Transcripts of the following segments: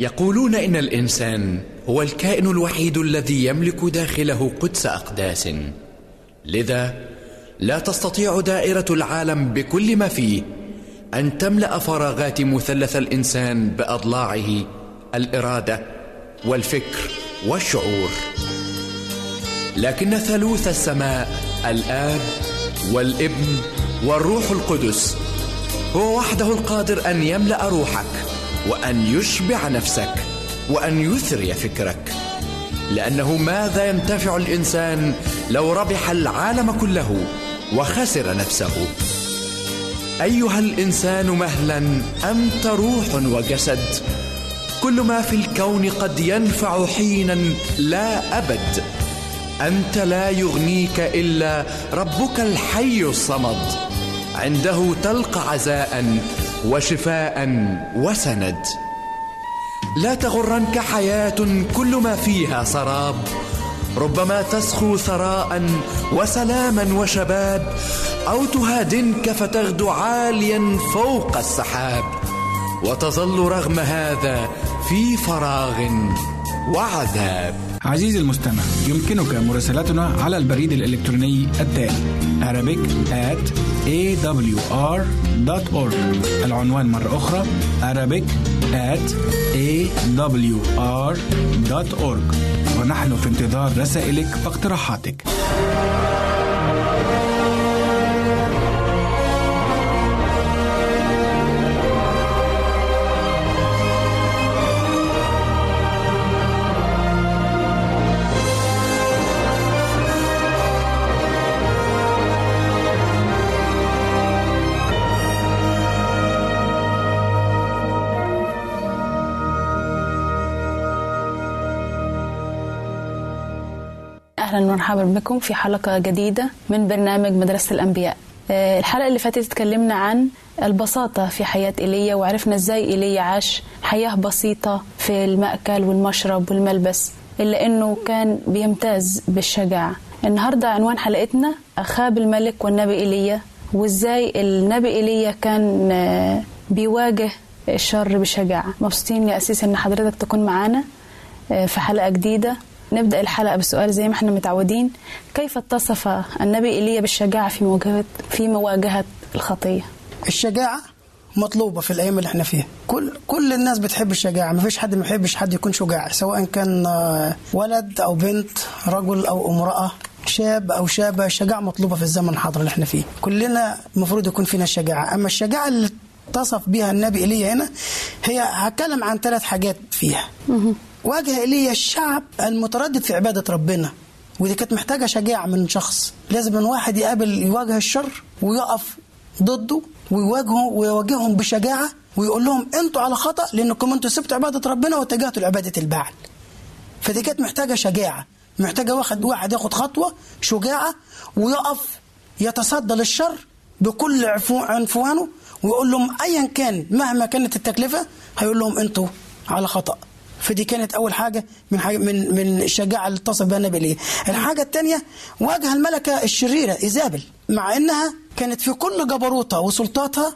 يقولون إن الإنسان هو الكائن الوحيد الذي يملك داخله قدس أقداس. لذا لا تستطيع دائرة العالم بكل ما فيه أن تملأ فراغات مثلث الإنسان بأضلاعه الإرادة والفكر والشعور. لكن ثالوث السماء الآب والابن والروح القدس هو وحده القادر أن يملأ روحك. وأن يشبع نفسك وأن يثري فكرك. لأنه ماذا ينتفع الإنسان لو ربح العالم كله وخسر نفسه؟ أيها الإنسان مهلا أنت روح وجسد. كل ما في الكون قد ينفع حينا لا أبد. أنت لا يغنيك إلا ربك الحي الصمد. عنده تلقى عزاء وشفاء وسند. لا تغرنك حياة كل ما فيها سراب. ربما تسخو ثراء وسلاما وشباب أو تهادنك فتغدو عاليا فوق السحاب. وتظل رغم هذا في فراغ وعذاب. عزيزي المستمع يمكنك مراسلتنا على البريد الإلكتروني التالي Arabic at awr.org العنوان مرة أخرى Arabic at awr.org ونحن في انتظار رسائلك واقتراحاتك. أهلا ومرحبا بكم في حلقة جديدة من برنامج مدرسة الأنبياء. آه، الحلقة اللي فاتت اتكلمنا عن البساطة في حياة إيليا وعرفنا إزاي إيليا عاش حياة بسيطة في المأكل والمشرب والملبس إلا إنه كان بيمتاز بالشجاعة. النهاردة عنوان حلقتنا أخاب الملك والنبي إيليا وإزاي النبي إيليا كان آه، بيواجه الشر بشجاعة. مبسوطين يا أسيس إن حضرتك تكون معانا آه، في حلقة جديدة. نبدأ الحلقة بسؤال زي ما إحنا متعودين. كيف اتصف النبي إيليا بالشجاعة في مواجهة في مواجهة الخطية؟ الشجاعة مطلوبة في الأيام اللي إحنا فيها. كل كل الناس بتحب الشجاعة. مفيش حد ما يحبش حد يكون شجاع سواء كان آه، ولد أو بنت رجل أو امرأة شاب أو شابة. الشجاعة مطلوبة في الزمن الحاضر اللي إحنا فيه. كلنا المفروض يكون فينا الشجاعة أما الشجاعة اللي اتصف بها النبي إيليا هنا هي هتكلم عن ثلاث حاجات فيها. واجه إيليا الشعب المتردد في عبادة ربنا ودي كانت محتاجة شجاعة من شخص. لازم من واحد يقابل يواجه الشر ويقف ضده ويواجهه ويواجههم بشجاعة ويقول لهم أنتوا على خطأ لأنكم أنتوا سبتوا عبادة ربنا واتجهتوا لعبادة البعل. فدي كانت محتاجة شجاعة محتاجة واحد واحد ياخد خطوة شجاعة ويقف يتصدى للشر بكل عنفوانه ويقول لهم ايا كان مهما كانت التكلفة هيقول لهم أنتوا على خطأ. فدي كانت أول حاجة من حاجة من من الشجاعه اللي اتصف بها النبي ليه. الحاجة الثانية واجه الملكة الشريرة إيزابل مع إنها كانت في كل جبروتها وسلطاتها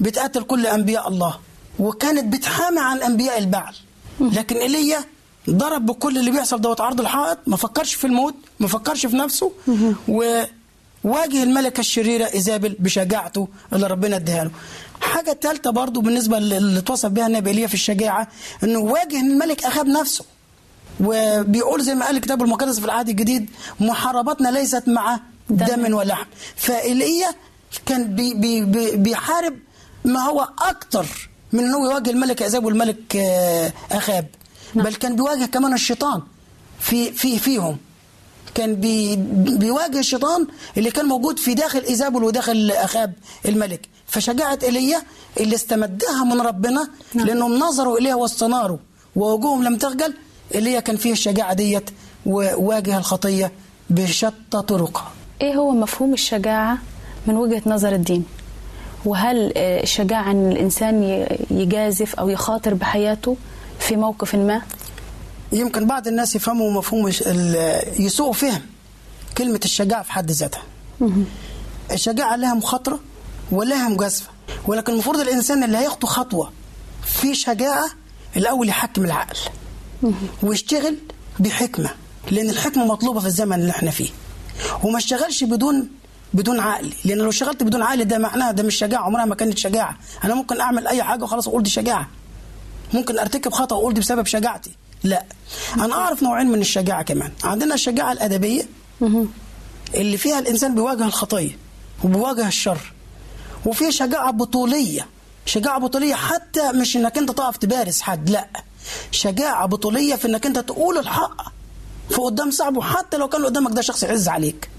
بتقاتل كل أنبياء الله وكانت بتحامي عن انبياء البعل. لكن إيليا ضرب بكل اللي بيحصل دوت عرض الحائط ما فكرش في الموت ما فكرش في نفسه وواجه الملكة الشريرة إيزابل بشجاعته اللي ربنا اداها له. حاجة ثالثة برضو بالنسبة اللي اتوصف بها النبي إيليا في الشجاعة إنه واجه الملك أخاب نفسه وبيقول زي ما قال الكتاب المقدس في العهد الجديد محاربتنا ليست مع دم. ولحم. فإيليا كان بي بي بي بيحارب ما هو أكتر من إنه يواجه الملك أخاب والملك آه، أخاب بل كان بيواجه كمان الشيطان في في فيهم. كان بي بيواجه الشيطان اللي كان موجود في داخل إيزابل وداخل أخاب الملك. فشجاعه إيليا اللي استمدها من ربنا نعم. لأنهم نظروا إليها واستناروا ووجوههم لم تخجل. إيليا كان فيه الشجاعة ديت وواجه الخطية بشتى طرقها. إيه هو مفهوم الشجاعة من وجهة نظر الدين؟ وهل آه، الشجاعة أن الإنسان يجازف أو يخاطر بحياته في موقف ما؟ يمكن بعض الناس يفهموا مفهوم يسوء فهم كلمة الشجاعة في حد ذاتها. الشجاعة لها مخاطرة ولها مجازفة ولكن المفروض الإنسان اللي هيخطو خطوة في شجاعة الأول يحكم العقل ويشتغل بحكمة لأن الحكمة مطلوبة في الزمن اللي إحنا فيه. وما اشتغلش بدون بدون عقل لأن لو اشتغلت بدون عقل ده معناها ده مش شجاعة عمرها ما كانت شجاعة. أنا ممكن أعمل أي حاجة وخلاص أقول دي شجاعة. ممكن أرتكب خطأ واقول دي بسبب شجاعتي. لا. أنا أعرف نوعين من الشجاعة كمان. عندنا الشجاعة الأدبية اللي فيها الإنسان بيواجه الخطية وبيواجه الشر وفي شجاعة بطولية. شجاعة بطولية حتى مش إنك أنت تقف تبارز حد لا. شجاعة بطولية في إنك أنت تقول الحق في قدام صاحبه حتى لو كان قدامك ده شخص يعز عليك.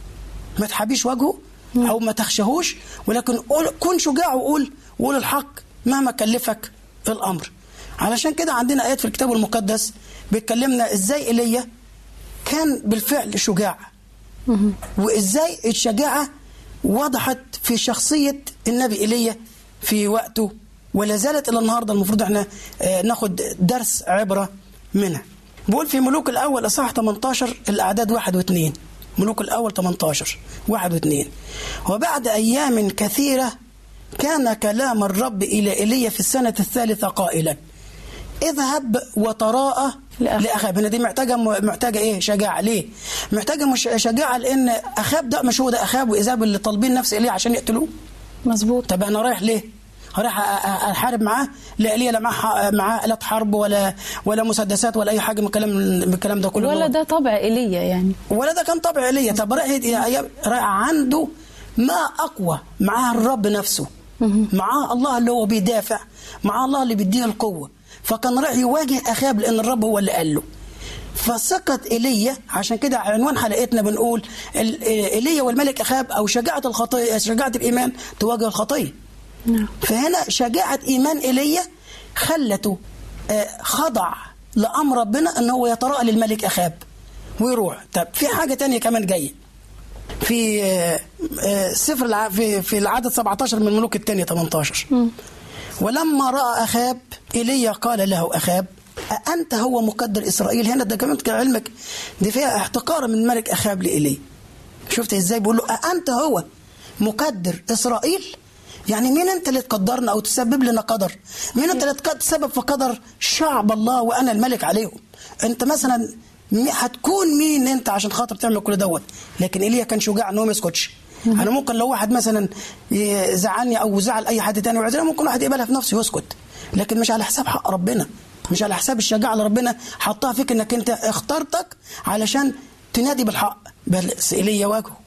ما تحبيش وجهه أو ما تخشهوش ولكن قول كن شجاع وقول وقول الحق مهما كلفك الأمر. علشان كده عندنا آيات في الكتاب المقدس بتكلمنا إزاي ايليا كان بالفعل شجاع وإزاي الشجاعة وضحت في شخصية النبي ايليا في وقته؟ ولا زالت إلى النهارده المفروض إحنا آه، ناخد درس عبرة منها. بقول في ملوك الأول أصحاح 18 الأعداد واحد واثنين. ملوك الأول 18 واحد واثنين. وبعد أيام كثيرة كان كلام الرب إلى ايليا في السنة الثالثة قائلا اذهب وتراءى لأخاب. لاخاب هنا دي محتاجة محتاجة إيه؟ شجاعة. ليه؟ محتاجة مش شجاعة لأن اخاب ده مش هو ده اخاب وايزاب اللي طالبين نفس ايليا عشان يقتلوه. مظبوط. طب أنا رايح ليه؟ رايح أحارب معاه؟ لا ايليا لا معاه معاه الات حرب ولا ولا مسدسات ولا أي حاجة من الكلام من الكلام ده كله. ولا ده طبع إيليا يعني. ولا ده كان طبع ايليا طب رايح رايح عنده ما أقوى معاه الرب نفسه. معاه الله اللي هو بيدافع معاه الله اللي بيديه القوة. فكان رايح يواجه اخاب لأن الرب هو اللي قال له. فسقط إيليا عشان كده عنوان حلقتنا بنقول إيليا والملك أخاب أو شجاعة الخطية شجاعة الإيمان تواجه الخطية. نعم. فهنا شجاعة إيمان إيليا خلته آه، خضع لأمر ربنا أن هو يتراءى للملك أخاب ويروح. طب في حاجة تانية كمان جاية. في آه، آه، سفر. في في العدد 17 من الملوك الثانية 18 ولما رأى أخاب إيليا قال له أخاب أأنت هو مقدر إسرائيل هنا؟ ده كمان علمك دي فيها احتقار من ملك أخاب لإيليا. شفت إزاي؟ بيقول له أأنت هو مقدر إسرائيل؟ يعني مين أنت اللي تقدرنا أو تسبب لنا قدر؟ مين أنت اللي تسبب في قدر شعب الله وأنا الملك عليهم؟ أنت مثلا هتكون مين أنت عشان خاطر تعمل كل دوت؟ لكن إيليا كان شجاع إن هو ما يسكتش. أنا ممكن لو واحد مثلا يزعلني أو زعل أي حد تاني ويعذرني ممكن واحد يقبلها في نفسه ويسكت. لكن مش على حساب حق ربنا. مش على حساب الشجاعة اللي ربنا حطها فيك إنك أنت اخترتك علشان تنادي بالحق. بس ايليا واجهه.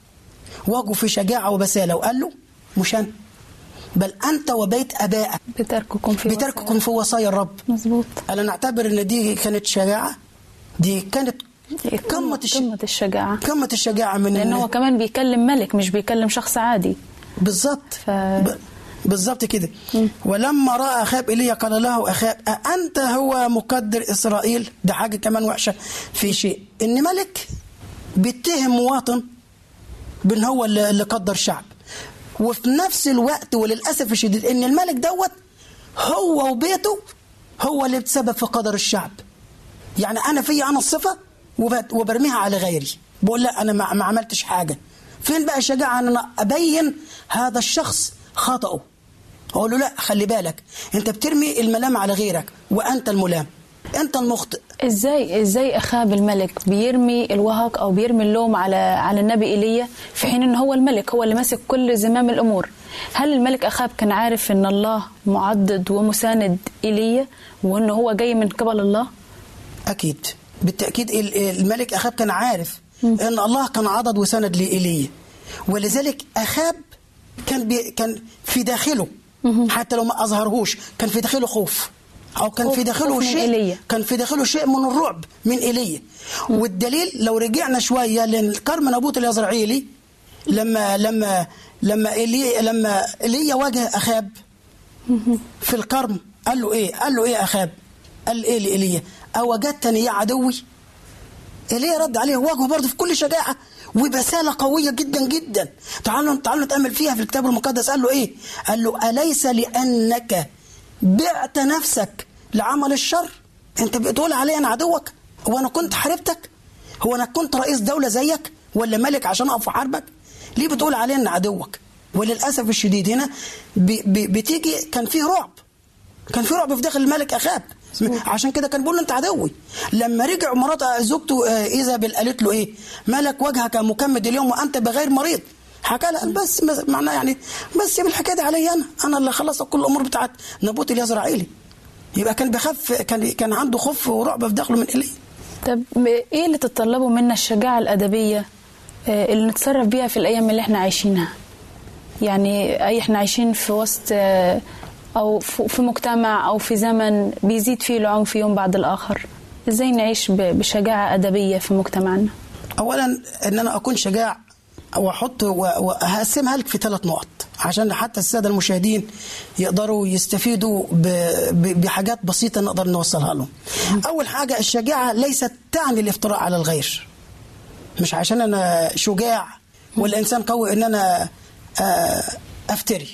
واجهه في شجاعة وبسالة. وقال له مش أنا. بل أنت وبيت ابائك بترككم في بترككم في وصايا الرب. مظبوط. أنا نعتبر إن دي كانت شجاعة؟ دي كانت قمة الش... قمة الشجاعة. قمة الشجاعة من لأنه هو كمان بيكلم ملك مش بيكلم شخص عادي. بالظبط ف- ب... بالظبط كده. ولما رأى أخاب ايليا قال له أخاب أأنت هو مقدر إسرائيل؟ ده حاجة كمان وحشة في شيء. إن ملك بيتهم مواطن بإن هو اللي اللي قدر شعب. وفي نفس الوقت وللأسف الشديد إن الملك دوت هو وبيته هو اللي بتسبب في قدر الشعب. يعني أنا في أنا الصفة وبرميها على غيري. بقول لا أنا ما عملتش حاجة. فين بقى الشجاعه ان أنا أبين هذا الشخص خطأه. أقول له لا خلي بالك. أنت بترمي الملام على غيرك وأنت الملام. أنت المخطئ. إزاي إزاي أخاب الملك؟ بيرمي الوهق أو بيرمي اللوم على على النبي إيليا في حين ان هو الملك هو اللي ماسك كل زمام الأمور. هل الملك أخاب كان عارف إن الله معضد ومساند إيليا وإنه هو جاي من قبل الله؟ أكيد. بالتأكيد ال- الملك أخاب كان عارف إن الله كان عضد وسند لايليا ولذلك أخاب كان بي كان في داخله. حتى لو ما أظهرهوش كان في داخله خوف. أو كان في داخله شيء إيليا. كان في داخله شيء من الرعب من ايليا والدليل لو رجعنا شوية للكرم نبوت اليزرعيلي لما لما لما ايليا لما ايليا واجه أخاب في الكرم قال له إيه؟ قال له إيه أخاب؟ قال إيه لايليا اوجدتني يا عدوي. ايليا رد عليه؟ واجهه برضه في كل شجاعة وبسالة قوية جدا جدا. تعالوا تعالوا نتأمل فيها في الكتاب المقدس. قال له إيه؟ قال له أليس لأنك بعت نفسك لعمل الشر؟ أنت بتقول علي أنا عدوك؟ هو أنا كنت حاربتك؟ هو أنا كنت رئيس دولة زيك؟ ولا ملك عشان أقف احاربك ليه بتقول علي ان عدوك؟ وللأسف الشديد هنا بتيجي كان فيه رعب. كان في رعب في داخل الملك أخاب. عشان كده كان بيقول له انت عدوي. لما رجع مرات زوجته آه، ايزابيل قالت له إيه؟ مالك وجهك مكمد اليوم وأنت بغير مريض. حكى لها بس معناه يعني بس سيب الحكاية دي عليا أنا. أنا اللي خلصت كل الأمور بتاعت نبوت اليزرعيلي. يبقى كان بخف كان كان عنده خوف ورعب في داخله من ايليا طب إيه اللي تتطلبه منا الشجاعة الأدبية آه، اللي نتصرف بيها في الأيام اللي إحنا عايشينها؟ يعني اي إحنا عايشين في وسط ف- في مجتمع أو في زمن بيزيد فيه العنف يوم بعد الآخر إزاي نعيش ب- بشجاعة أدبية في مجتمعنا اولا إن أنا أكون شجاع وأحط و- وهقسمها لك في ثلاث نقط عشان حتى السادة المشاهدين يقدروا يستفيدوا بحاجات بسيطة نقدر نوصلها لهم. أول حاجة الشجاعة ليست تعني الافتراء على الغير. مش عشان أنا شجاع ولا انسان قوي إن أنا آه، أفتري.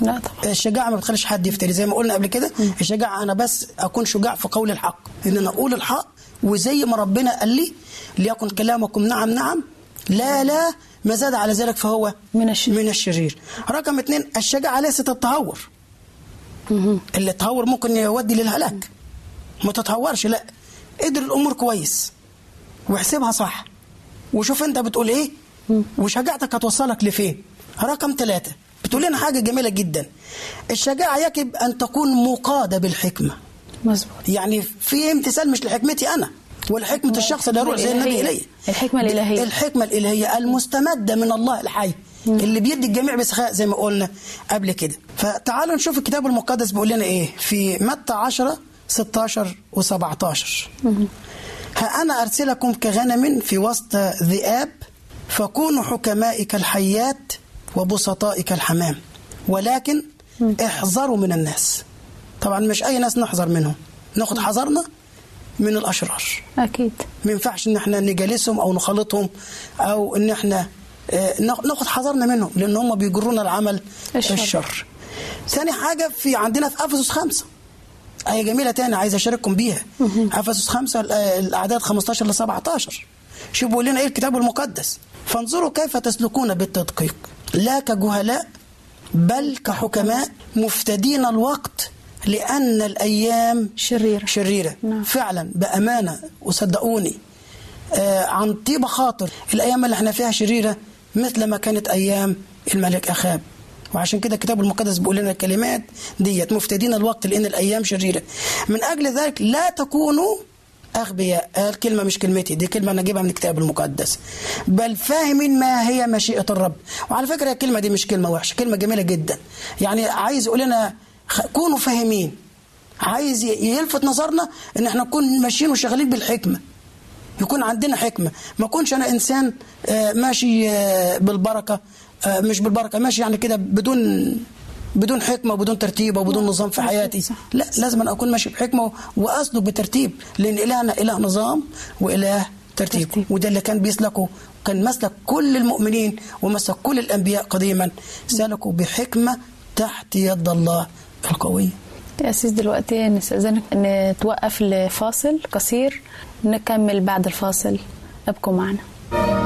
لا طبعا. الشجاعة ما بتخليش حد يفتري. زي ما قلنا قبل كده الشجاعة أنا بس أكون شجاع في قول الحق إن أنا أقول الحق وزي ما ربنا قال لي ليكن كلامكم نعم نعم لا لا ما زاد على ذلك فهو من الشرير. من الشرير. رقم اثنين الشجاعة ليست التهور. اللي التهور ممكن يودي للهلاك. ما تتهورش لا. ادر الأمور كويس واحسبها صح. وشوف أنت بتقول إيه؟ وشجاعتك هتوصلك لفين؟ رقم ثلاثة بتقول لنا حاجة جميلة جدا. الشجاعة يجب أن تكون مقادة بالحكمة. مظبوط. يعني في امتثال مش لحكمتي أنا ولا حكمة الشخص اللي يروح زي النبي. إليه الحكمة الإلهية. الحكمة الإلهية المستمدة من الله الحي اللي بيدي الجميع بسخاء زي ما قلنا قبل كده. فتعالوا نشوف الكتاب المقدس بيقول لنا إيه؟ في متى 10 16 و17 ها أنا أرسلكم كغنم في وسط ذئاب فكونوا حكماء كالحيات وبسطاء كالحمام ولكن احذروا من الناس. طبعا مش أي ناس نحذر منهم. ناخد حذرنا من الأشرار. أكيد. ما ينفعش إن إحنا نجالسهم أو نخالطهم أو إن إحنا آه، ناخد حذرنا منهم لأن هم بيجرونا العمل الشر. الشر. ثاني حاجة في عندنا في أفسس خمسة. آية جميلة تاني عايز أشارككم بيها. أفسس خمسة ال- الأعداد 15 ل 17 شوفوا بيقول لنا إيه الكتاب المقدس. فانظروا كيف تسلكون بالتدقيق. لا كجهلاء بل كحكماء مفتدين الوقت لأن الأيام شريرة. شريرة نعم. فعلا بأمانة وصدقوني آه عن طيب خاطر الأيام اللي إحنا فيها شريرة مثل ما كانت أيام الملك أخاب وعشان كده الكتاب المقدس بيقول لنا الكلمات ديت مفتدين الوقت لأن الأيام شريرة من أجل ذلك لا تكونوا أغبياء آه، الكلمة مش كلمتي دي كلمة أنا أجيبها من الكتاب المقدس. بل فاهمين ما هي مشيئة الرب. وعلى فكرة الكلمة دي مش كلمة وحشة كلمة جميلة جدا. يعني عايز يقول لنا كونوا فاهمين. عايز يلفت نظرنا إن إحنا نكون ماشيين وشغالين بالحكمة. يكون عندنا حكمة. ما أكونش أنا إنسان آه، ماشي آه، بالبركة آه، مش بالبركة ماشي يعني كده بدون بدون حكمة وبدون ترتيب وبدون نظام في حياتي. لا لازم أنا أكون ماشي بحكمة واسلك بترتيب لأن إلهنا إله نظام وإله ترتيب, ترتيب. وده اللي كان بيسلكه كان مسلك كل المؤمنين ومسلك كل الأنبياء قديما. سلكوا بحكمة تحت يد الله القويه يا أسيس دلوقتي نستأذنك نتوقف لفاصل قصير نكمل بعد الفاصل. ابقوا معنا.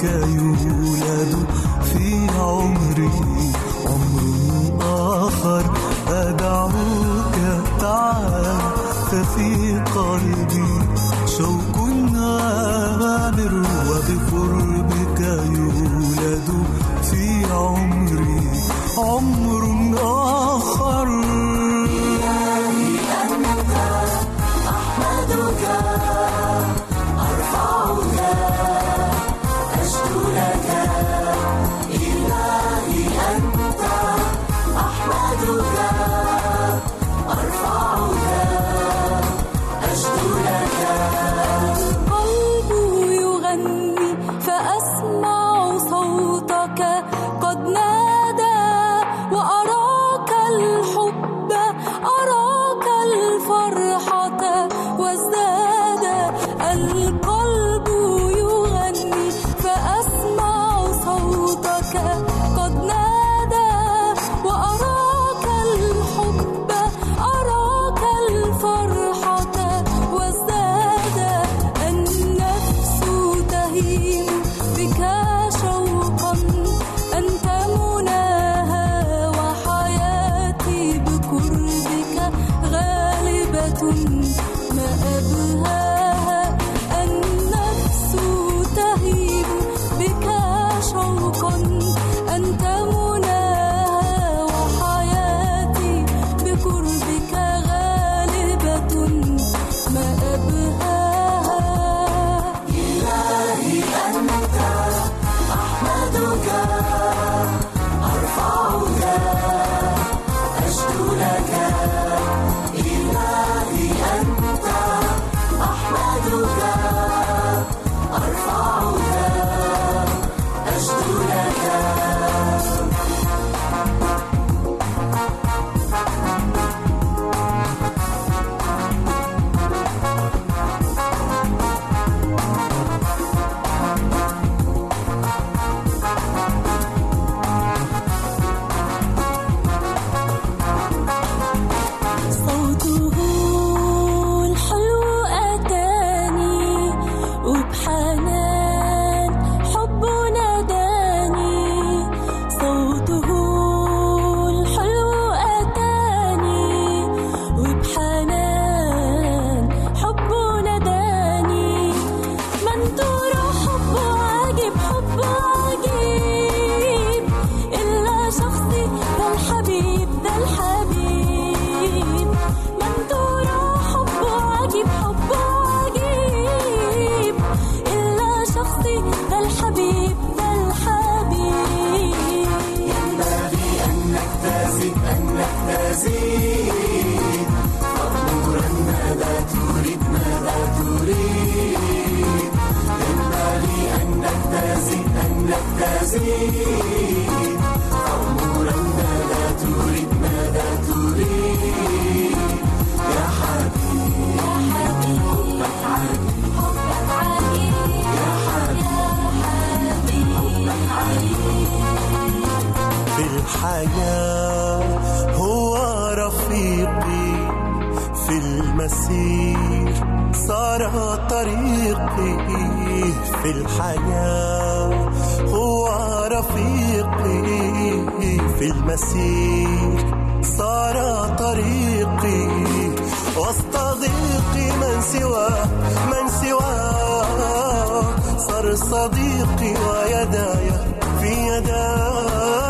que you صار طريقي في الحياة هو رفيقي في المسير. صار طريقي وسط ضيقي من سواه من سواه صار صديقي ويداي في يداه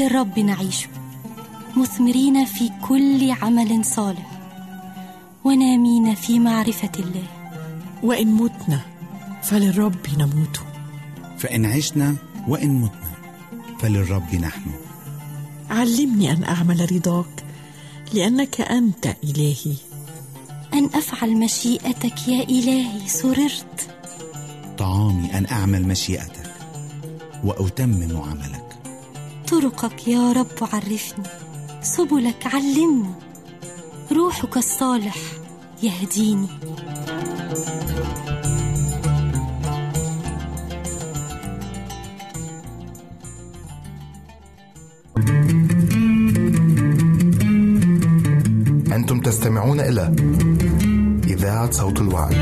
فللرب نعيش. مثمرين في كل عمل صالح. ونامين في معرفة الله. وإن متنا فللرب نموت. فإن عشنا وإن متنا فللرب نحن. علمني أن أعمل رضاك لأنك أنت إلهي. أن أفعل مشيئتك يا إلهي سررت. طعامي أن أعمل مشيئتك وأتمم عملك. طرقك يا رب عرفني سبلك علمني روحك الصالح يهديني. أنتم تستمعون إلى إذاعة صوت الوعي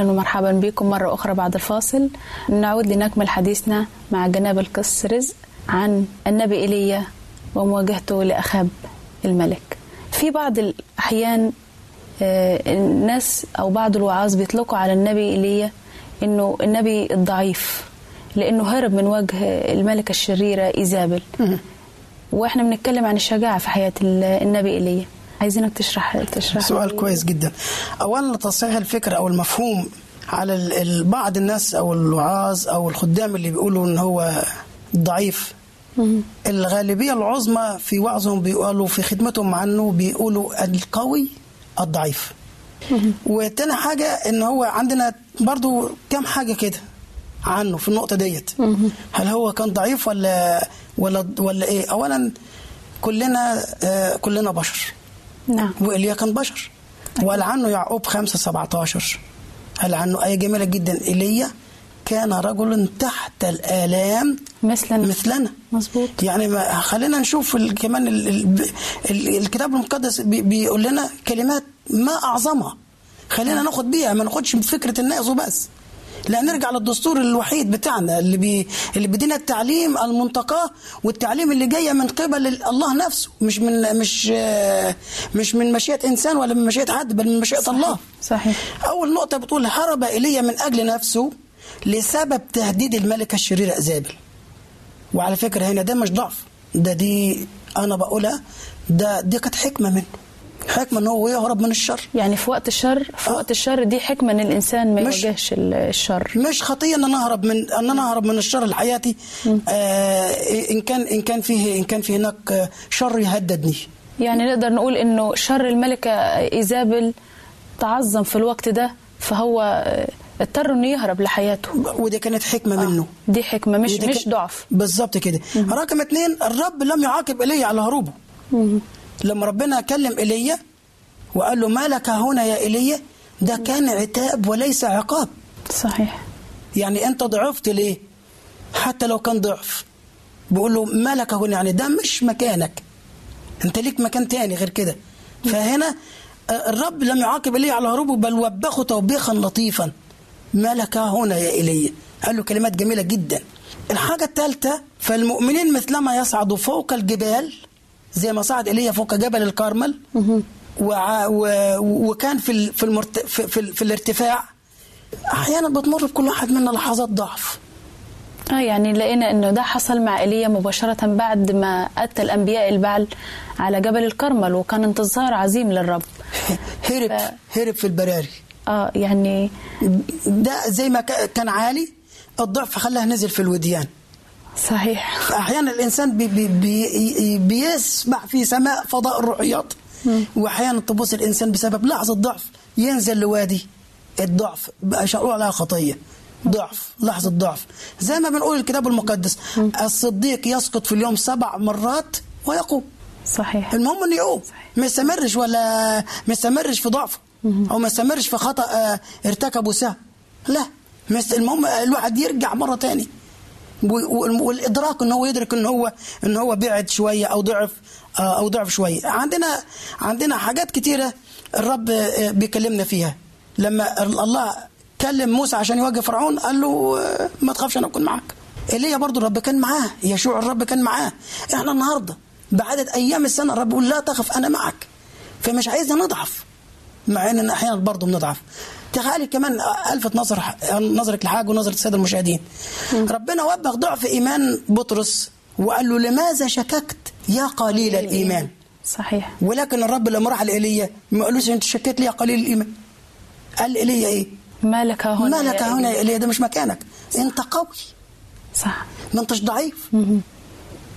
أهلا ومرحبا بكم مرة أخرى بعد الفاصل. نعود لنكمل حديثنا مع جناب القس رزق عن النبي إيليا ومواجهته لأخاب الملك. في بعض الأحيان آه، الناس أو بعض الوعاظ بيطلقوا على النبي إيليا إنه النبي الضعيف لأنه هرب من وجه الملكة الشريرة إيزابل. وإحنا بنتكلم عن الشجاعة في حياة ال- النبي إيليا عايزينك تشرح تشرح. سؤال كويس جدا. اولا تصحيح الفكرة أو المفهوم على بعض الناس أو الوعاظ أو الخدام اللي بيقولوا إن هو ضعيف. الغالبية العظمى في وعظهم بيقولوا في خدمتهم عنه بيقولوا القوي الضعيف. وتاني حاجة إن هو عندنا برضو كام حاجة كده عنه في النقطة ديت. هل هو كان ضعيف ولا ولا ولا إيه؟ اولا كلنا آه كلنا بشر. نعم. وإيليا كان بشر. وقال عنه يعقوب 5 17 قال عنه آية جميلة جدا. إيليا كان رجل تحت الآلام مثلنا. مثلنا. مظبوط. يعني ما خلينا نشوف كمان ال ال ال الكتاب المقدس بي بيقول لنا كلمات ما أعظمها. خلينا ناخد بيها ما ناخدش بفكرة الناس وبس. لا نرجع للدستور الوحيد بتاعنا اللي بي اللي بيدينا التعليم المنتقاه والتعليم اللي جاية من قبل ال- الله نفسه مش من مش مش من مشيئة إنسان ولا من مشيئة حد بل من مشيئة الله. صحيح. أول نقطة بتقول هرب ايليا من أجل نفسه لسبب تهديد الملكة الشريرة ايزابل وعلى فكرة هنا ده مش ضعف ده دي أنا بقولها ده دي كانت حكمة منه. حكمة إن هو يهرب من الشر. يعني في وقت الشر في وقت الشر دي حكمة إن الإنسان ما مش- يواجهش ال- الشر. مش خطية إن أنا أهرب من إن أنا أهرب من الشر لحياتي آه إن كان إن كان فيه إن كان في هناك آه، شر يهددني. يعني نقدر نقول إنه شر الملكة إيزابل تعظم في الوقت ده فهو آه، اضطر إنه يهرب لحياته. ودي كانت حكمة منه. دي حكمة مش مش ضعف. بالظبط كده. رقم اتنين الرب لم يعاقب ايليا على هروبه. لما ربنا كلم ايليا وقال له ما لك هنا يا ايليا ده كان عتاب وليس عقاب. صحيح. يعني أنت ضعفت ليه؟ حتى لو كان ضعف. بيقول له ما لك هنا؟ يعني ده مش مكانك. أنت ليك مكان تاني غير كده. فهنا الرب لم يعاقب ايليا على هروبه بل وبخه توبيخا لطيفا. ما لك هنا يا ايليا قال له كلمات جميلة جدا. الحاجة الثالثه فالمؤمنين مثلما يصعدوا فوق الجبال زي ما صعد ايليا فوق جبل الكرمل وع- و- وكان في ال- في, المرت... في, في, في الارتفاع. أحيانا بتمر بكل واحد منا لحظات ضعف. آه يعني لقينا إنه ده حصل مع ايليا مباشرة بعد ما أتل أنبياء البعل على جبل الكرمل وكان انتصار عظيم للرب. هرب هرب في البراري. آه يعني ده زي ما كا- كان عالي الضعف خلاه نزل في الوديان. صحيح. فأحيانا الإنسان بي بي بي بيسمع في سماء فضاء الروحيات وأحيانا تبص الإنسان بسبب لحظة ضعف ينزل لوادي الضعف بقى عليها خطية ضعف لحظة ضعف. زي ما بنقول الكتاب المقدس الصديق يسقط في اليوم سبع مرات ويقوم. صحيح. المهم إنه يقوم ما يستمرش ولا ما يستمرش في ضعفه أو ما يستمرش في خطأ آه، ارتكبه سهل. لا المهم الواحد يرجع مرة تاني. والإدراك ان هو يدرك ان هو ان هو بعد شوية أو ضعف آه، أو ضعف شوية. عندنا عندنا حاجات كتيرة الرب آه، بيكلمنا فيها. لما الله كلم موسى عشان يواجه فرعون قال له آه، ما تخافش أنا اكون معاك. ايليا برضو الرب كان معاه يشوع الرب كان معاه. إحنا النهارده بعدد أيام السنة الرب يقول لا تخف أنا معك. فمش عايزنا نضعف مع اننا أحيانا برضه بنضعف. تخيلي كمان ألفت نظر نظرك لحاجة ونظرة السادة المشاهدين. ربنا وبخ ضعف إيمان بطرس وقال له لماذا شككت يا قليل الإيمان؟ صحيح. ولكن الرب لما راح لايليا ما قالوش أنت شكيت لي يا قليل الإيمان. قال ايليا إيه؟ ما لك هنا ما لك هنا؟ يا ايليا ده مش مكانك. أنت قوي. صح. ما أنتش ضعيف.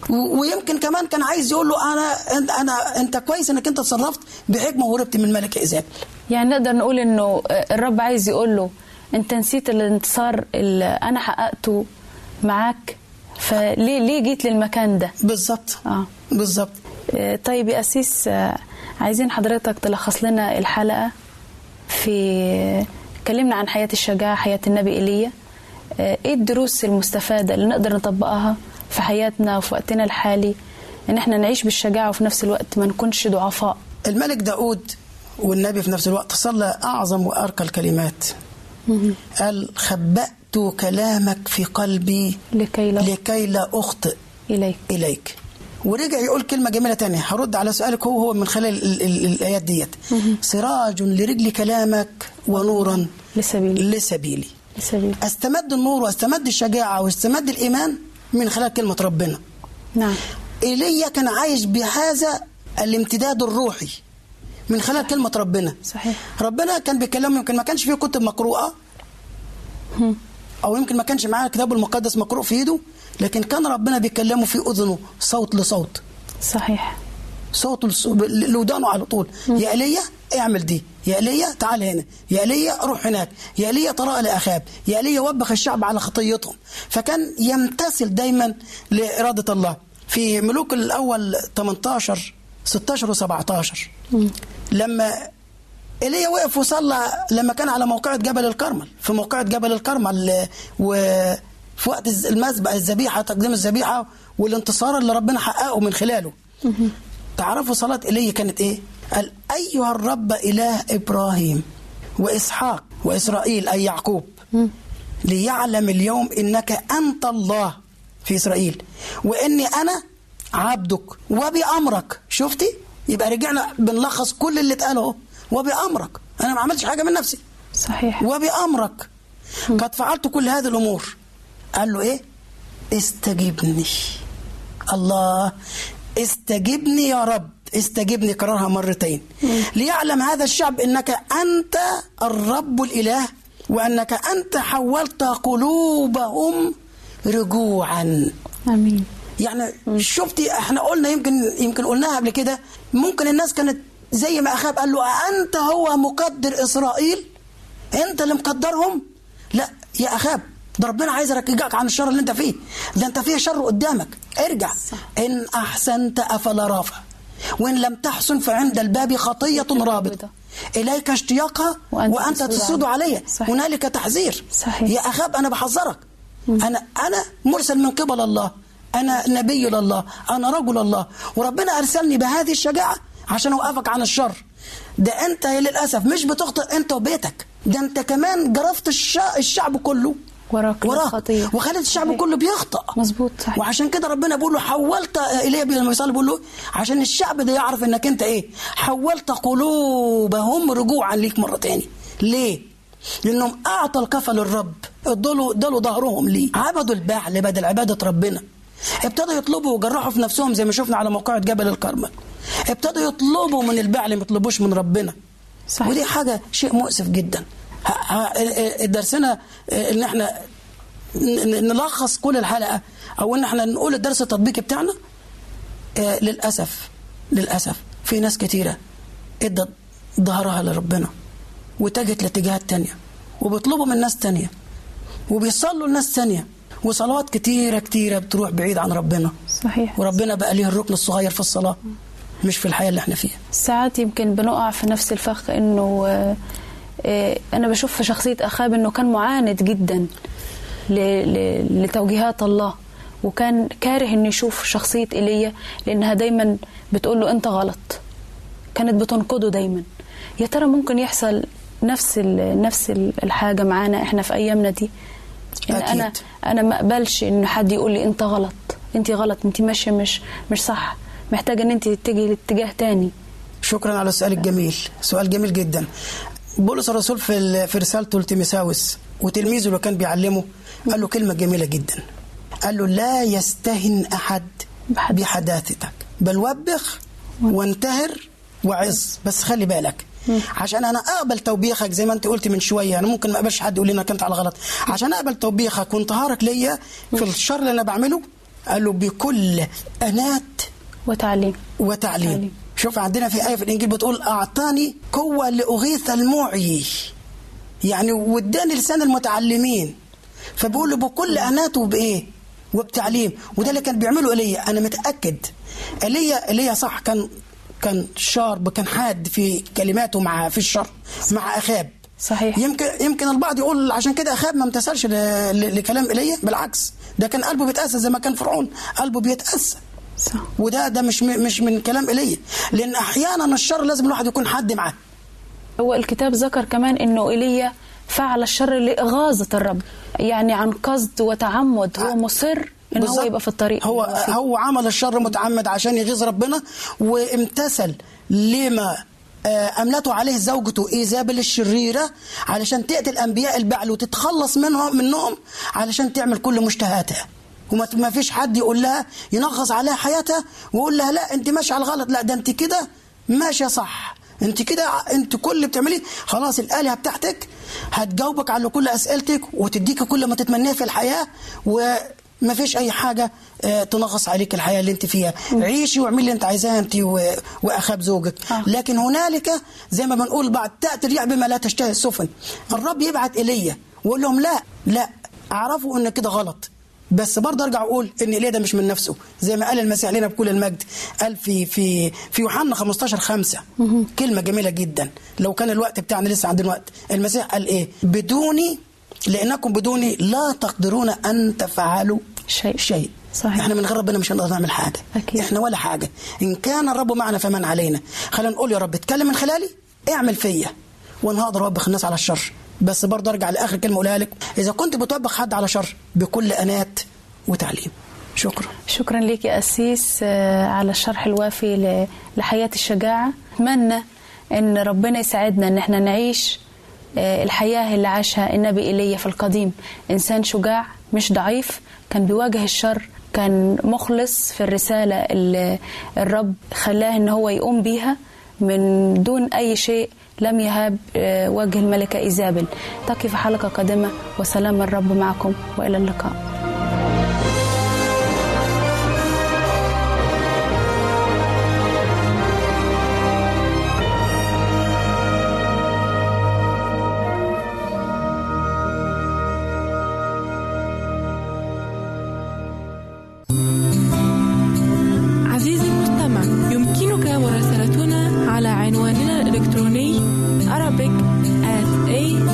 و- ويمكن كمان كان عايز يقول له أنا أنا أنت كويس إنك أنت تصرفت بحكمة وهربت من ملك ايزابل يعني نقدر نقول إنه الرب عايز يقول له أنت نسيت الانتصار اللي أنا حققته معاك فليه ليه جيت للمكان ده؟ بالظبط. آه. بالظبط. آه، طيب يا أسيس آه، عايزين حضرتك تلخص لنا الحلقة في كلمنا عن حياة الشجاعة حياة النبي إيليا. آه، إيه الدروس المستفادة اللي نقدر نطبقها في حياتنا وفي وقتنا الحالي إن إحنا نعيش بالشجاعة وفي نفس الوقت ما نكونش ضعفاء؟ الملك داود والنبي في نفس الوقت صلى أعظم وأرقى الكلمات. قال خبأت كلامك في قلبي لكي لا لكي لا أخطئ إليك. إليك. ورجع يقول كلمة جميلة تانية. هرد على سؤالك هو هو من خلال ال ال الآيات ديت. سراج لرجل كلامك ونورا لسبيل لسبيلي. لسبيل أستمد النور وأستمد الشجاعة واستمد الإيمان من خلال كلمة ربنا. نعم. ايليا كان عايش بهذا الامتداد الروحي. من خلال كلمة ربنا. صحيح. ربنا كان بيكلمه يمكن ما كانش فيه كتب مقروءة. أو يمكن ما كانش معاه الكتاب المقدس مقروء في إيده لكن كان ربنا بيكلمه في أذنه صوت لصوت. صحيح. صوت لودانه على طول. يا ايليا اعمل دي. يا ايليا تعال هنا. يا ايليا روح هناك. يا ايليا طراء لاخاب يا ايليا وبخ الشعب على خطيتهم. فكان يمتثل دايما لإرادة الله. في ملوك الأول 18 16 و17 لما ايليا وقف وصلى لما كان على موقعة جبل الكرمل في موقعة جبل الكرمل وفي وقت المذبح الذبيحة تقديم الذبيحة والانتصار اللي ربنا حققه من خلاله تعرفوا صلاة ايليا كانت إيه؟ قال أيها الرب إله إبراهيم وإسحاق وإسرائيل أي يعقوب ليعلم اليوم إنك أنت الله في إسرائيل وإني أنا عبدك وبأمرك شفتي؟ يبقى رجعنا بنلخص كل اللي اتقال اهو وبأمرك. أنا ما عملتش حاجة من نفسي. صحيح. وبأمرك. قد فعلت كل هذه الأمور. قال له إيه؟ استجبني. الله. استجبني يا رب. استجبني. كررها مرتين. ليعلم هذا الشعب إنك أنت الرب الإله وأنك أنت حولت قلوبهم رجوعا. آمين. يعني شفتي إحنا قلنا يمكن يمكن قلناها قبل كده ممكن الناس كانت زي ما اخاب قال له أنت هو مقدر إسرائيل؟ أنت اللي مقدرهم؟ لا يا اخاب ده ربنا عايز يرجعك عن الشر اللي أنت فيه ده أنت فيه شر قدامك. ارجع. صح. إن أحسنت أفلا رافع. وإن لم تحسن فعند الباب خطية رابطة. إليك اشتياقها وأنت وأنت تسود تسود علي. هنالك تحذير. صحيح. يا اخاب أنا بحذرك. أنا أنا مرسل من قبل الله. أنا نبي لله أنا رجل الله. وربنا أرسلني بهذه الشجاعة عشان أوقفك عن الشر. ده أنت للأسف مش بتخطئ أنت وبيتك. ده أنت كمان جرفت الشع- الشعب كله. وراك وراك. وخلت الشعب صحيح. كله بيخطأ. مظبوط صحيح. وعشان كده ربنا بيقول له حولت ايليا لما يصلي بيقول له عشان الشعب ده يعرف إنك أنت إيه؟ حولت قلوبهم رجوعا ليك مرة تاني. ليه؟ لأنهم اعطى الكفل للرب ادوا ادوا ظهرهم ليه. عبدوا البعل بدل عبادة ربنا. ابتدوا يطلبوا ويجرحوا في نفسهم زي ما شفنا على موقعة جبل الكرمل ابتدوا يطلبوا من البعل ما يطلبوش من ربنا. صحيح. ودي حاجة شيء مؤسف جدا. درسنا ان إحنا نلخص كل الحلقة أو ان إحنا نقول الدرس التطبيقي بتاعنا آه، للأسف للأسف في ناس كتيرة ادت ظهرها لربنا واتجهت لاتجاهات تانية وبيطلبوا من ناس تانية وبيصلوا لناس تانية. وصلوات كتيرة كتيرة بتروح بعيد عن ربنا. صحيح. وربنا بقى ليه الركن الصغير في الصلاة مش في الحياة اللي إحنا فيها. ساعات يمكن بنقع في نفس الفخ إنه آه، آه، أنا بشوف في شخصية أخاب إنه كان معاند جدا ل- ل- لتوجيهات الله وكان كاره إنه يشوف شخصية إيليا لأنها دايما بتقول له أنت غلط. كانت بتنقده دايما. يا ترى ممكن يحصل نفس نفس ال- الحاجة معانا إحنا في أيامنا دي؟ أكيد. أنا أنا ما أقبلش ان حد يقول لي أنت غلط. أنت غلط أنت ماشية مش مش صح. محتاجة إن أنت تتجهي لاتجاه تاني. شكرا على السؤال الجميل. سؤال جميل جدا. بولس الرسول في في رسالته لتيموثاوس وتلميذه اللي كان بيعلمه قال له كلمة جميلة جدا. قال له لا يستهن أحد. بحداثتك. بل وبخ وانتهر وعظ. بس خلي بالك عشان أنا أقبل توبيخك زي ما أنت قلت من شوية. أنا ممكن ما اقبلش حد يقول لي إنك أنت على غلط عشان أقبل توبيخك وانتهارك ليا في الشر اللي أنا بعمله قال له بكل أنات وتعليم. وتعليم. تعليم. شوف عندنا في آية في الإنجيل بتقول أعطاني قوة لأغيث المعي يعني واداني لسان المتعلمين. فبيقول له بكل أنات وبإيه؟ وبتعليم. وده اللي كان بيعمله إيليا. أنا متأكد. ايليا إيليا صح كان كان شارب كان حاد في كلماته مع في الشر مع أخاب. صحيح. يمكن يمكن البعض يقول عشان كده أخاب ما امتثلش لكلام ايليا بالعكس. ده كان قلبه بيتاسى زي ما كان فرعون قلبه بيتاسى صح. وده ده مش مش من كلام ايليا لأن أحيانا الشر لازم الواحد يكون حد معاه. هو الكتاب ذكر كمان إنه ايليا فعل الشر لإغاظة الرب يعني عن قصد وتعمد. هو مصر إن هو. يبقى في الطريق هو فيه. هو عمل الشر متعمد عشان يغيظ ربنا وامتثل لما آه، املته عليه زوجته إيزابل الشريرة علشان تقتل انبياء البعل وتتخلص منهم منهم علشان تعمل كل مشتهاتها وما ما فيش حد يقول لها ينغص عليها حياتها ويقول لها لا أنت ماشيه على الغلط لا ده أنت كده ماشية صح أنت كده أنت كل اللي بتعمليه خلاص الآلهة بتاعتك هتجاوبك على كل أسئلتك وتديك كل ما تتمناه في الحياة وما فيش أي حاجة آه، تنغص عليك الحياة اللي أنت فيها. عيشي واعملي اللي أنت عايزاه أنت وأخاب زوجك. آه. لكن هنالك زي ما بنقول بعد تاتي الريح بما لا تشتهي السفن. الرب يبعت إيليا ويقول لهم لا لا أعرفوا إن كده غلط. بس برضه أرجع أقول إن إيليا ده مش من نفسه. زي ما قال المسيح لنا بكل المجد قال في في في يوحنا 15 5 كلمة جميلة جدا. لو كان الوقت بتاعنا لسه عندنا وقت المسيح قال إيه؟ بدوني لأنكم بدوني لا تقدرون أن تفعلوا شيء. شيء. صحيح. إحنا من غير ربنا مش هنقدر نعمل حاجة. أكيد. إحنا ولا حاجة. إن كان الرب معنا فمن علينا. خلينا نقول يا رب اتكلم من خلالي اعمل فيا. وأنا هقدر أوبخ الناس على الشر. بس برضه أرجع لآخر كلمة أقولها لك. إذا كنت بتوبخ حد على شر بكل أنات وتعليم. شكرا. شكرا لك يا أسيس آه، على الشرح الوافي لحياة الشجاعة. أتمنى أن ربنا يساعدنا أن إحنا نعيش الحياة اللي عاشها النبي إيليا في القديم. إنسان شجاع مش ضعيف كان بيواجه الشر كان مخلص في الرسالة اللي الرب خلاه إن هو يقوم بيها من دون أي شيء لم يهاب آه، وجه الملكة إيزابل. تقي في حلقة قادمة وسلام الرب معكم وإلى اللقاء. Arabic at awr.org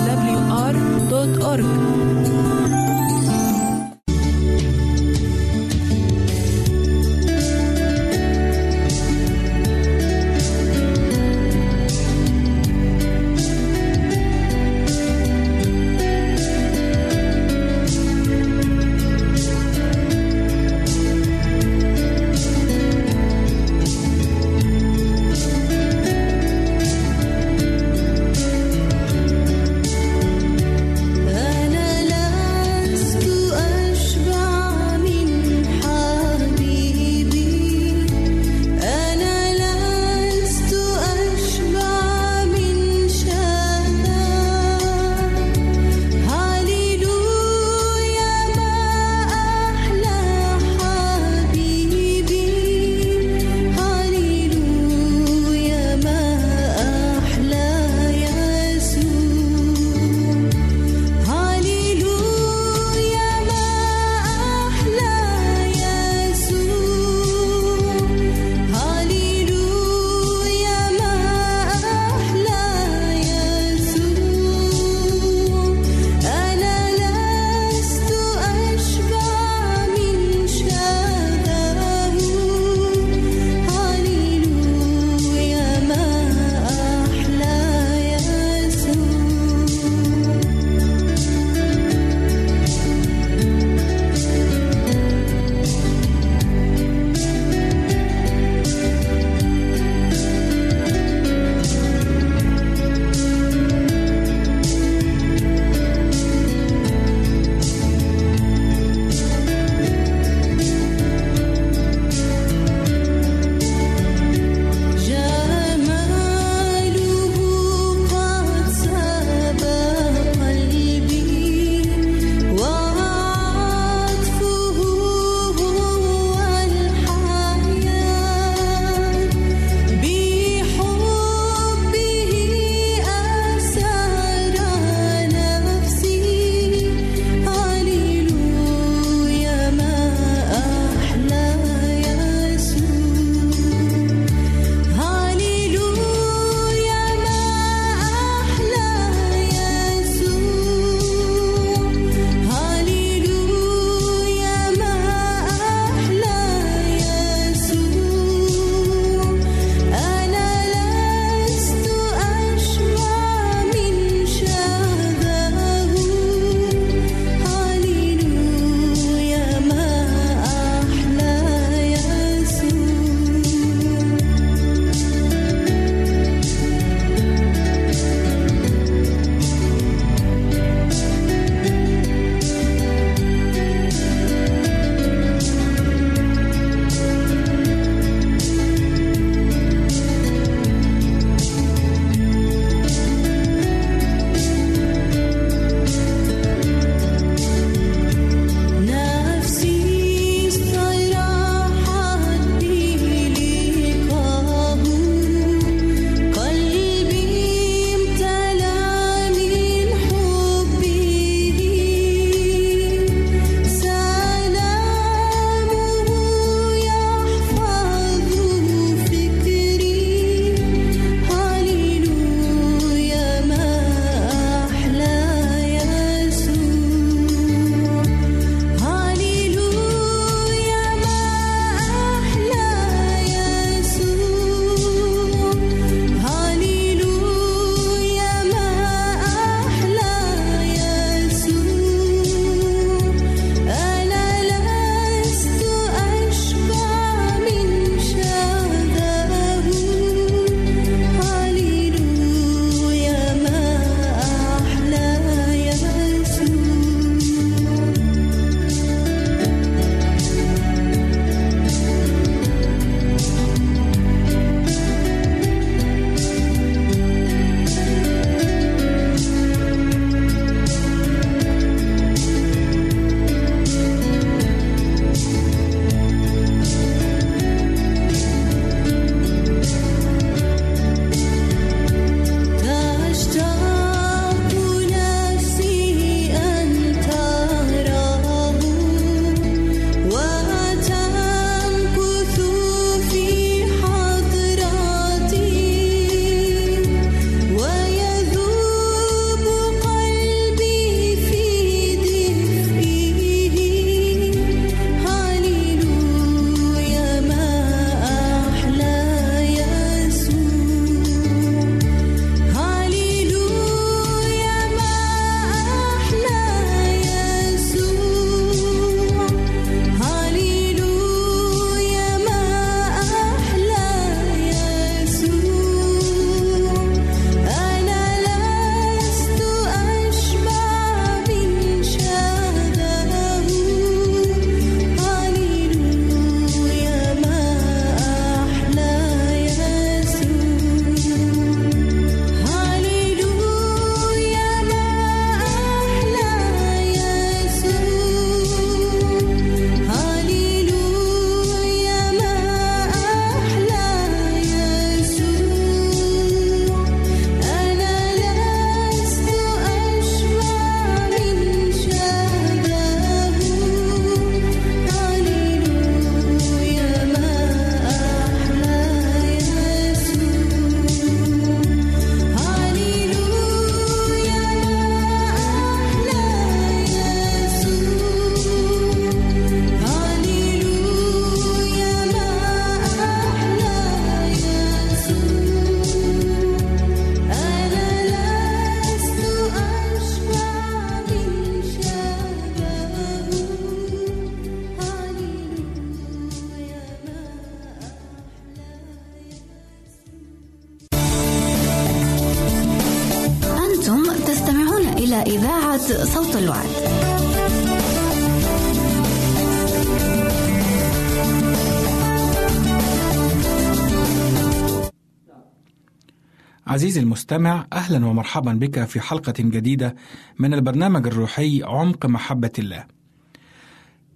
عزيزي المستمع أهلا ومرحبا بك في حلقة جديدة من البرنامج الروحي عمق محبة الله.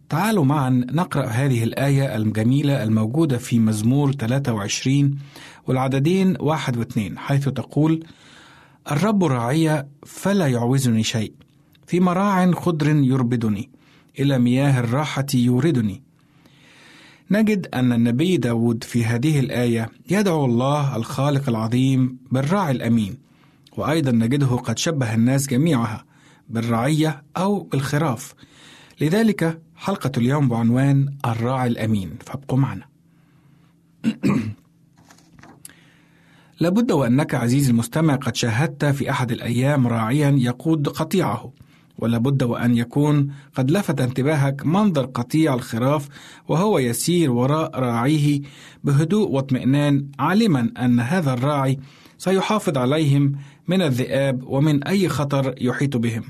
تعالوا معا نقرأ هذه الآية الجميلة الموجودة في مزمور 23 والعددين واحد واثنين حيث تقول: الرب راعي فلا يعوزني شيء، في مراع خضر يربدني، إلى مياه الراحة يوردني. نجد أن النبي داود في هذه الآية يدعو الله الخالق العظيم بالراعي الأمين وأيضا نجده قد شبه الناس جميعها بالرعية أو بالخراف. لذلك حلقة اليوم بعنوان الراعي الأمين فابقوا معنا. لابد وأنك عزيزي المستمع قد شاهدت في أحد الأيام راعيا يقود قطيعه. ولا بد وأن يكون قد لفت انتباهك منظر قطيع الخراف وهو يسير وراء راعيه بهدوء واطمئنان عالما أن هذا الراعي سيحافظ عليهم من الذئاب ومن أي خطر يحيط بهم.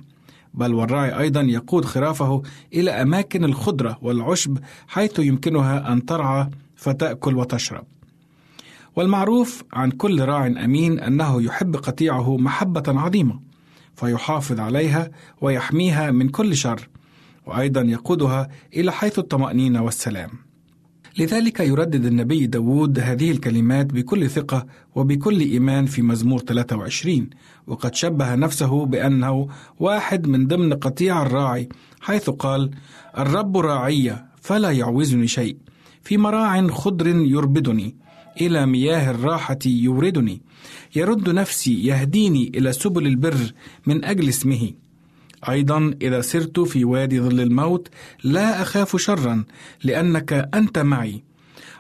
بل والراعي أيضا يقود خرافه إلى أماكن الخضرة والعشب حيث يمكنها أن ترعى فتأكل وتشرب. والمعروف عن كل راع أمين أنه يحب قطيعه محبة عظيمة. فيحافظ عليها ويحميها من كل شر وأيضا يقودها إلى حيث الطمأنينة والسلام. لذلك يردد النبي داود هذه الكلمات بكل ثقة وبكل إيمان في مزمور 23 وقد شبه نفسه بأنه واحد من ضمن قطيع الراعي حيث قال الرب راعي فلا يعوزني شيء في مراع خضر يربدني إلى مياه الراحة يوردني. يرد نفسي يهديني إلى سبل البر من أجل اسمه. أيضا إذا سرت في وادي ظل الموت لا أخاف شرا لأنك أنت معي.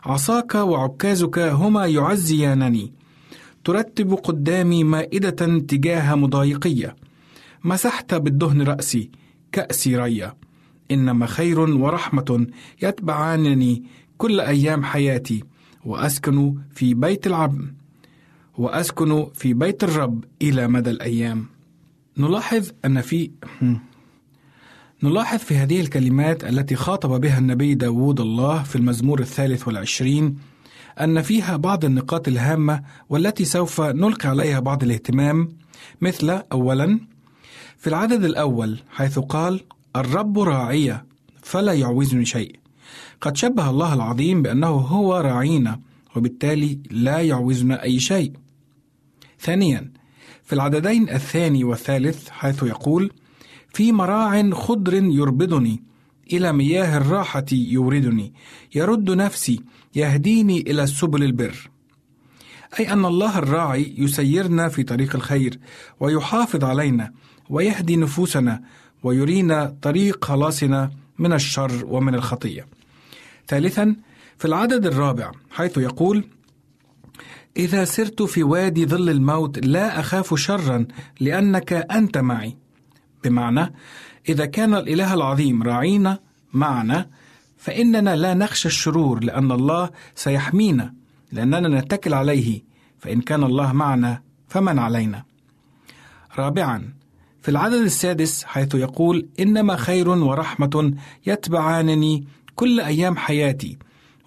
عصاك وعكازك هما يعزيانني. ترتب قدامي مائدة تجاه مضايقية مسحت بالدهن رأسي كأسي ريا إنما خير ورحمة يتبعانني كل أيام حياتي. وأسكن في بيت العبد وأسكن في بيت الرب إلى مدى الأيام. نلاحظ أن في نلاحظ في هذه الكلمات التي خاطب بها النبي داود الله في المزمور الثالث والعشرين أن فيها بعض النقاط الهامة والتي سوف نلقي عليها بعض الاهتمام مثل أولا في العدد الأول حيث قال الرب راعي فلا يعوزني شيء. قد شبه الله العظيم بأنه هو راعينا وبالتالي لا يعوزنا أي شيء. ثانيا في العددين الثاني والثالث حيث يقول في مراع خضر يربدني إلى مياه الراحة يوردني يرد نفسي يهديني إلى سبل البر. أي أن الله الراعي يسيرنا في طريق الخير ويحافظ علينا ويهدي نفوسنا ويرينا طريق خلاصنا من الشر ومن الخطية. ثالثا في العدد الرابع حيث يقول إذا سرت في وادي ظل الموت لا أخاف شرا لأنك أنت معي. بمعنى إذا كان الإله العظيم راعينا معنا فإننا لا نخشى الشرور لأن الله سيحمينا لأننا نتكل عليه فإن كان الله معنا فمن علينا. رابعا في العدد السادس حيث يقول إنما خير ورحمة يتبعانني كل أيام حياتي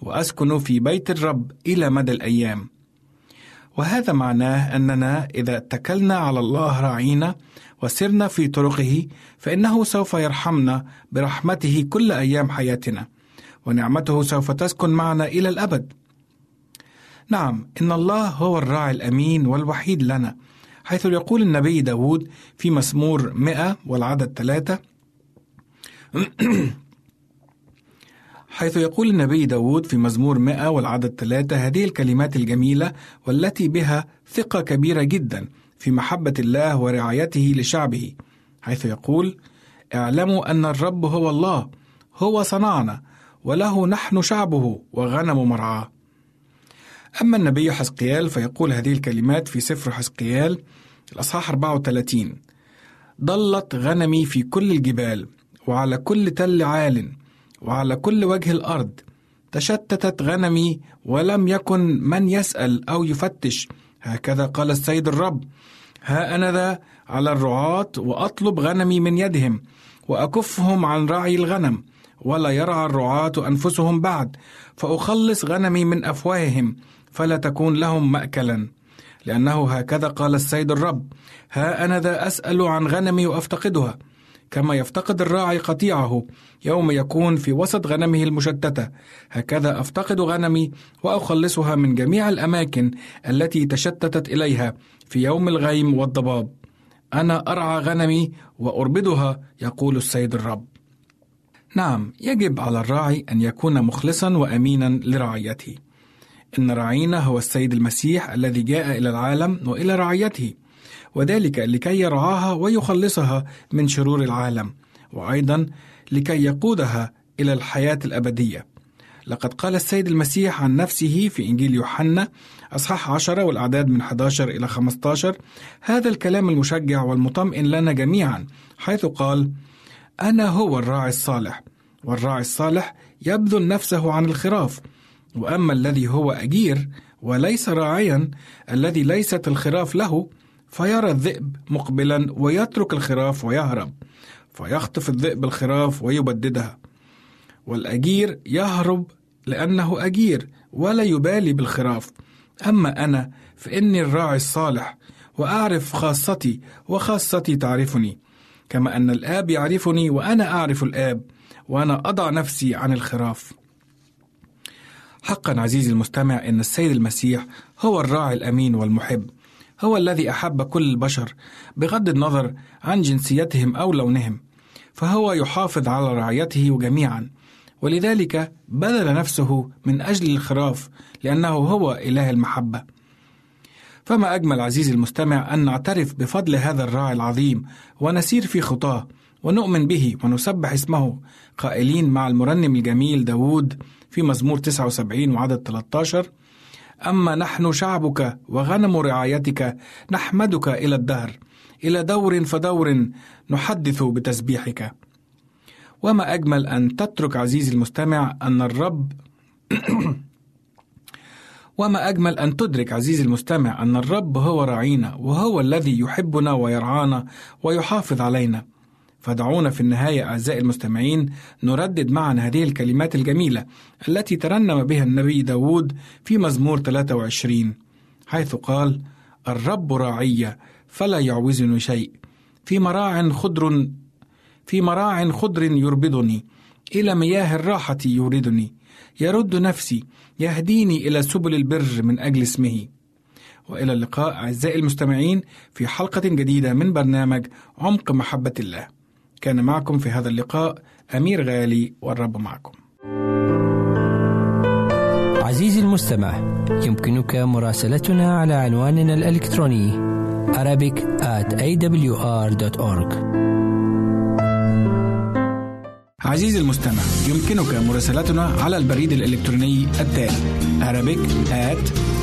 وأسكن في بيت الرب إلى مدى الأيام. وهذا معناه أننا إذا اتكلنا على الله راعينا وسرنا في طرقه فإنه سوف يرحمنا برحمته كل أيام حياتنا ونعمته سوف تسكن معنا إلى الأبد. نعم إن الله هو الراعي الأمين والوحيد لنا حيث يقول النبي داود في مسمور مئة والعدد ثلاثة حيث يقول النبي داود في مزمور 100 والعدد ثلاثة هذه الكلمات الجميلة والتي بها ثقة كبيرة جدا في محبة الله ورعايته لشعبه حيث يقول اعلموا أن الرب هو الله هو صنعنا وله نحن شعبه وغنم مرعاه. أما النبي حزقيال فيقول هذه الكلمات في سفر حزقيال الأصحاح 34 ضلت غنمي في كل الجبال وعلى كل تل عال وعلى كل وجه الأرض تشتتت غنمي ولم يكن من يسأل أو يفتش. هكذا قال السيد الرب. ها أنا ذا على الرعاة وأطلب غنمي من يدهم وأكفهم عن رعي الغنم ولا يرعى الرعاة أنفسهم بعد. فأخلص غنمي من أفواههم فلا تكون لهم مأكلا. لأنه هكذا قال السيد الرب. ها أنا ذا أسأل عن غنمي وأفتقدها. كما يفتقد الراعي قطيعه يوم يكون في وسط غنمه المشتتة. هكذا أفتقد غنمي وأخلصها من جميع الأماكن التي تشتتت إليها في يوم الغيم والضباب. أنا أرعى غنمي وأربدها يقول السيد الرب. نعم يجب على الراعي أن يكون مخلصا وامينا لرعيته. إن راعينا هو السيد المسيح الذي جاء إلى العالم وإلى رعيته. وذلك لكي يرعاها ويخلصها من شرور العالم وأيضا لكي يقودها إلى الحياة الأبدية. لقد قال السيد المسيح عن نفسه في إنجيل يوحنا أصحاح 10 والأعداد من 11 إلى 15 هذا الكلام المشجع والمطمئن لنا جميعا حيث قال أنا هو الراعي الصالح والراعي الصالح يبذل نفسه عن الخراف وأما الذي هو أجير وليس راعيا الذي ليست الخراف له فيرى الذئب مقبلا ويترك الخراف ويهرب فيخطف الذئب الخراف ويبددها. والأجير يهرب لأنه أجير ولا يبالي بالخراف. أما أنا فإني الراعي الصالح وأعرف خاصتي وخاصتي تعرفني. كما أن الآب يعرفني وأنا أعرف الآب وأنا أضع نفسي عن الخراف. حقا عزيزي المستمع إن السيد المسيح هو الراعي الأمين والمحب. هو الذي أحب كل البشر بغض النظر عن جنسيتهم أو لونهم فهو يحافظ على رعيته جميعا. ولذلك بذل نفسه من أجل الخراف لأنه هو إله المحبة. فما أجمل عزيزي المستمع أن نعترف بفضل هذا الراعي العظيم ونسير في خطاه ونؤمن به ونسبح اسمه قائلين مع المرنم الجميل داود في مزمور 79 وعدد 13 أما نحن شعبك وغنم رعايتك نحمدك إلى الدهر إلى دور فدور نحدث بتسبيحك. وما أجمل أن تترك عزيزي المستمع أن الرب وما أجمل أن تدرك عزيزي المستمع أن الرب هو راعينا وهو الذي يحبنا ويرعانا ويحافظ علينا. فدعونا في النهاية أعزائي المستمعين نردد معا هذه الكلمات الجميلة التي ترنم بها النبي داود في مزمور 23 حيث قال الرب راعي فلا يعوزني شيء. في مراع خضر في مراع خضر يربضني. إلى مياه الراحة يوردني. يرد نفسي يهديني إلى سبل البر من أجل اسمه. وإلى اللقاء أعزائي المستمعين في حلقة جديدة من برنامج عمق محبة الله. كان معكم في هذا اللقاء أمير غالي والرب معكم. عزيزي المستمع يمكنك مراسلتنا على عنواننا الإلكتروني Arabic at awr.org عزيزي المستمع يمكنك مراسلتنا على البريد الإلكتروني التالي Arabic at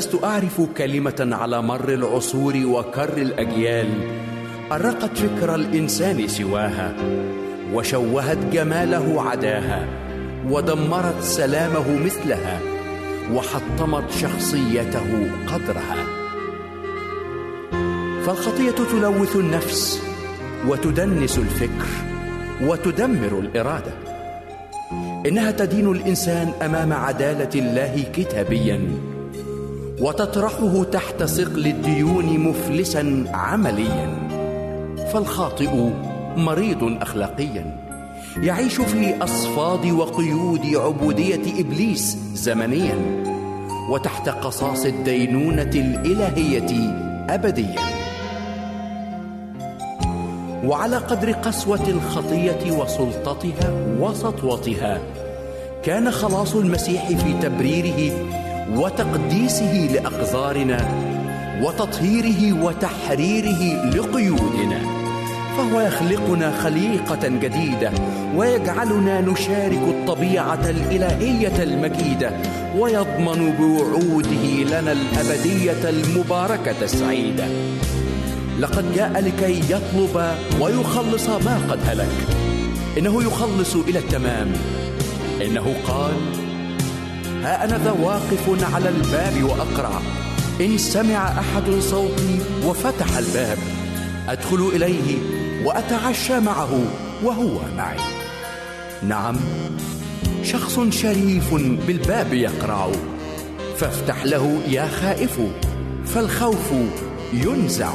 فلست أعرف كلمة على مر العصور وكر الأجيال. أرقت فكر الإنسان سواها وشوهت جماله عداها ودمرت سلامه مثلها وحطمت شخصيته قدرها. فالخطية تلوث النفس وتدنس الفكر وتدمر الإرادة. إنها تدين الإنسان أمام عدالة الله كتابيا. وتطرحه تحت ثقل الديون مفلسا عمليا. فالخاطئ مريض أخلاقيا. يعيش في أصفاد وقيود عبودية إبليس زمنيا. وتحت قصاص الدينونة الإلهية أبديا. وعلى قدر قسوة الخطية وسلطتها وسطوتها كان خلاص المسيح في تبريره وتقديسه لأقذارنا وتطهيره وتحريره لقيودنا. فهو يخلقنا خليقة جديدة ويجعلنا نشارك الطبيعة الإلهية المجيدة ويضمن بوعوده لنا الأبدية المباركة السعيدة. لقد جاء لكي يطلب ويخلص ما قد هلك. إنه يخلص إلى التمام. إنه قال ها أنا ذا واقف على الباب وأقرع إن سمع أحد صوتي وفتح الباب أدخل إليه وأتعشى معه وهو معي. نعم شخص شريف بالباب يقرع فافتح له يا خائف فالخوف ينزع.